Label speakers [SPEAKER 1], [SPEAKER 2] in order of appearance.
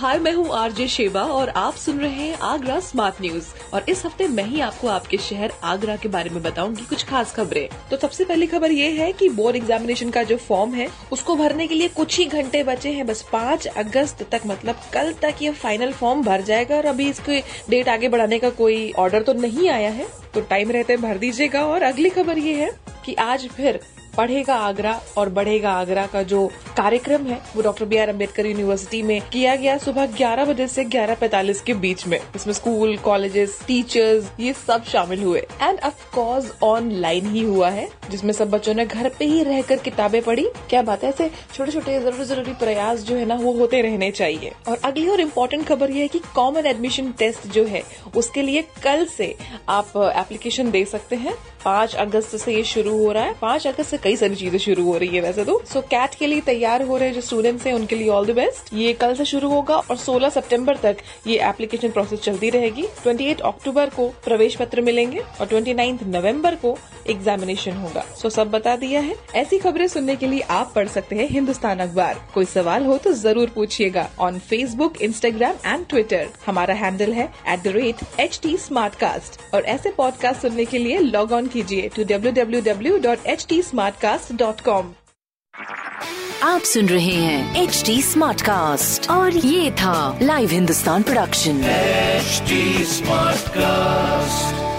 [SPEAKER 1] हाय, मैं हूँ RJ Sheba और आप सुन रहे हैं आगरा स्मार्ट न्यूज़ और इस हफ़्ते मैं ही आपको आपके शहर आगरा के बारे में बताऊँगी कुछ खास खबरें। तो सबसे पहली खबर ये है कि बोर्ड एग्जामिनेशन का जो फॉर्म है, उसको भरने के लिए कुछ ही घंटे बचे हैं। बस पाँच अगस्त तक मतलब कल तक ये फाइनल फॉर्म भर जाएगा और अभी इसके डेट आगे बढ़ाने का कोई ऑर्डर तो नहीं आया है। तो टाइम रहते भर दीजिएगा। और अगली खबर ये है कि आज फिर पढ़ेगा आगरा और बढ़ेगा आगरा का जो कार्यक्रम है, वो doctor B R Ambedkar university में किया गया सुबह 11 बजे से 11:45 के बीच में। इसमें स्कूल, कॉलेजेस टीचर्स ये सब शामिल हुए। एंड ऑफ़ कोर्स ऑनलाइन ही हुआ है, जिसमें सब बच्चों ने घर पे ही रहकर किताबें पढ़ी। क्या बात है, ऐसे छोटे छोटे ज़रूरी ज़रूरी प्रयास जो है ना, वो होते रहने चाहिए। और अगली और इम्पोर्टेंट खबर ये है कि कॉमन एडमिशन टेस्ट जो है, उसके लिए कल से आप एप्लीकेशन दे सकते हैं। पाँच अगस्त से ये शुरू हो रहा है। पाँच अगस्त से कई सारी चीज़ें शुरू हो रही है वैसे तो। सो कैट के लिए तैयार हो रहे जो स्टूडेंट्स हैं, उनके लिए ऑल द बेस्ट ये कल से शुरू होगा और 16 सितंबर तक ये एप्लीकेशन प्रोसेस चलती रहेगी। 28 अक्टूबर को प्रवेश पत्र मिलेंगे और 29 नवंबर को एग्जामिनेशन होगा। सो सब बता दिया है। ऐसी खबरें सुनने के लिए आप पढ़ सकते हैं हिंदुस्तान अखबार। कोई सवाल हो तो ज़रूर पूछिएगा on Facebook Instagram and Twitter हमारा हैंडल है एट और ऐसे पॉडकास्ट सुनने के लिए लॉग ऑन कीजिए to W W W dot H T smartcast dot com
[SPEAKER 2] आप सुन रहे हैं एच टी स्मार्ट कास्ट और ये था live Hindustan production
[SPEAKER 3] smart Smartcast.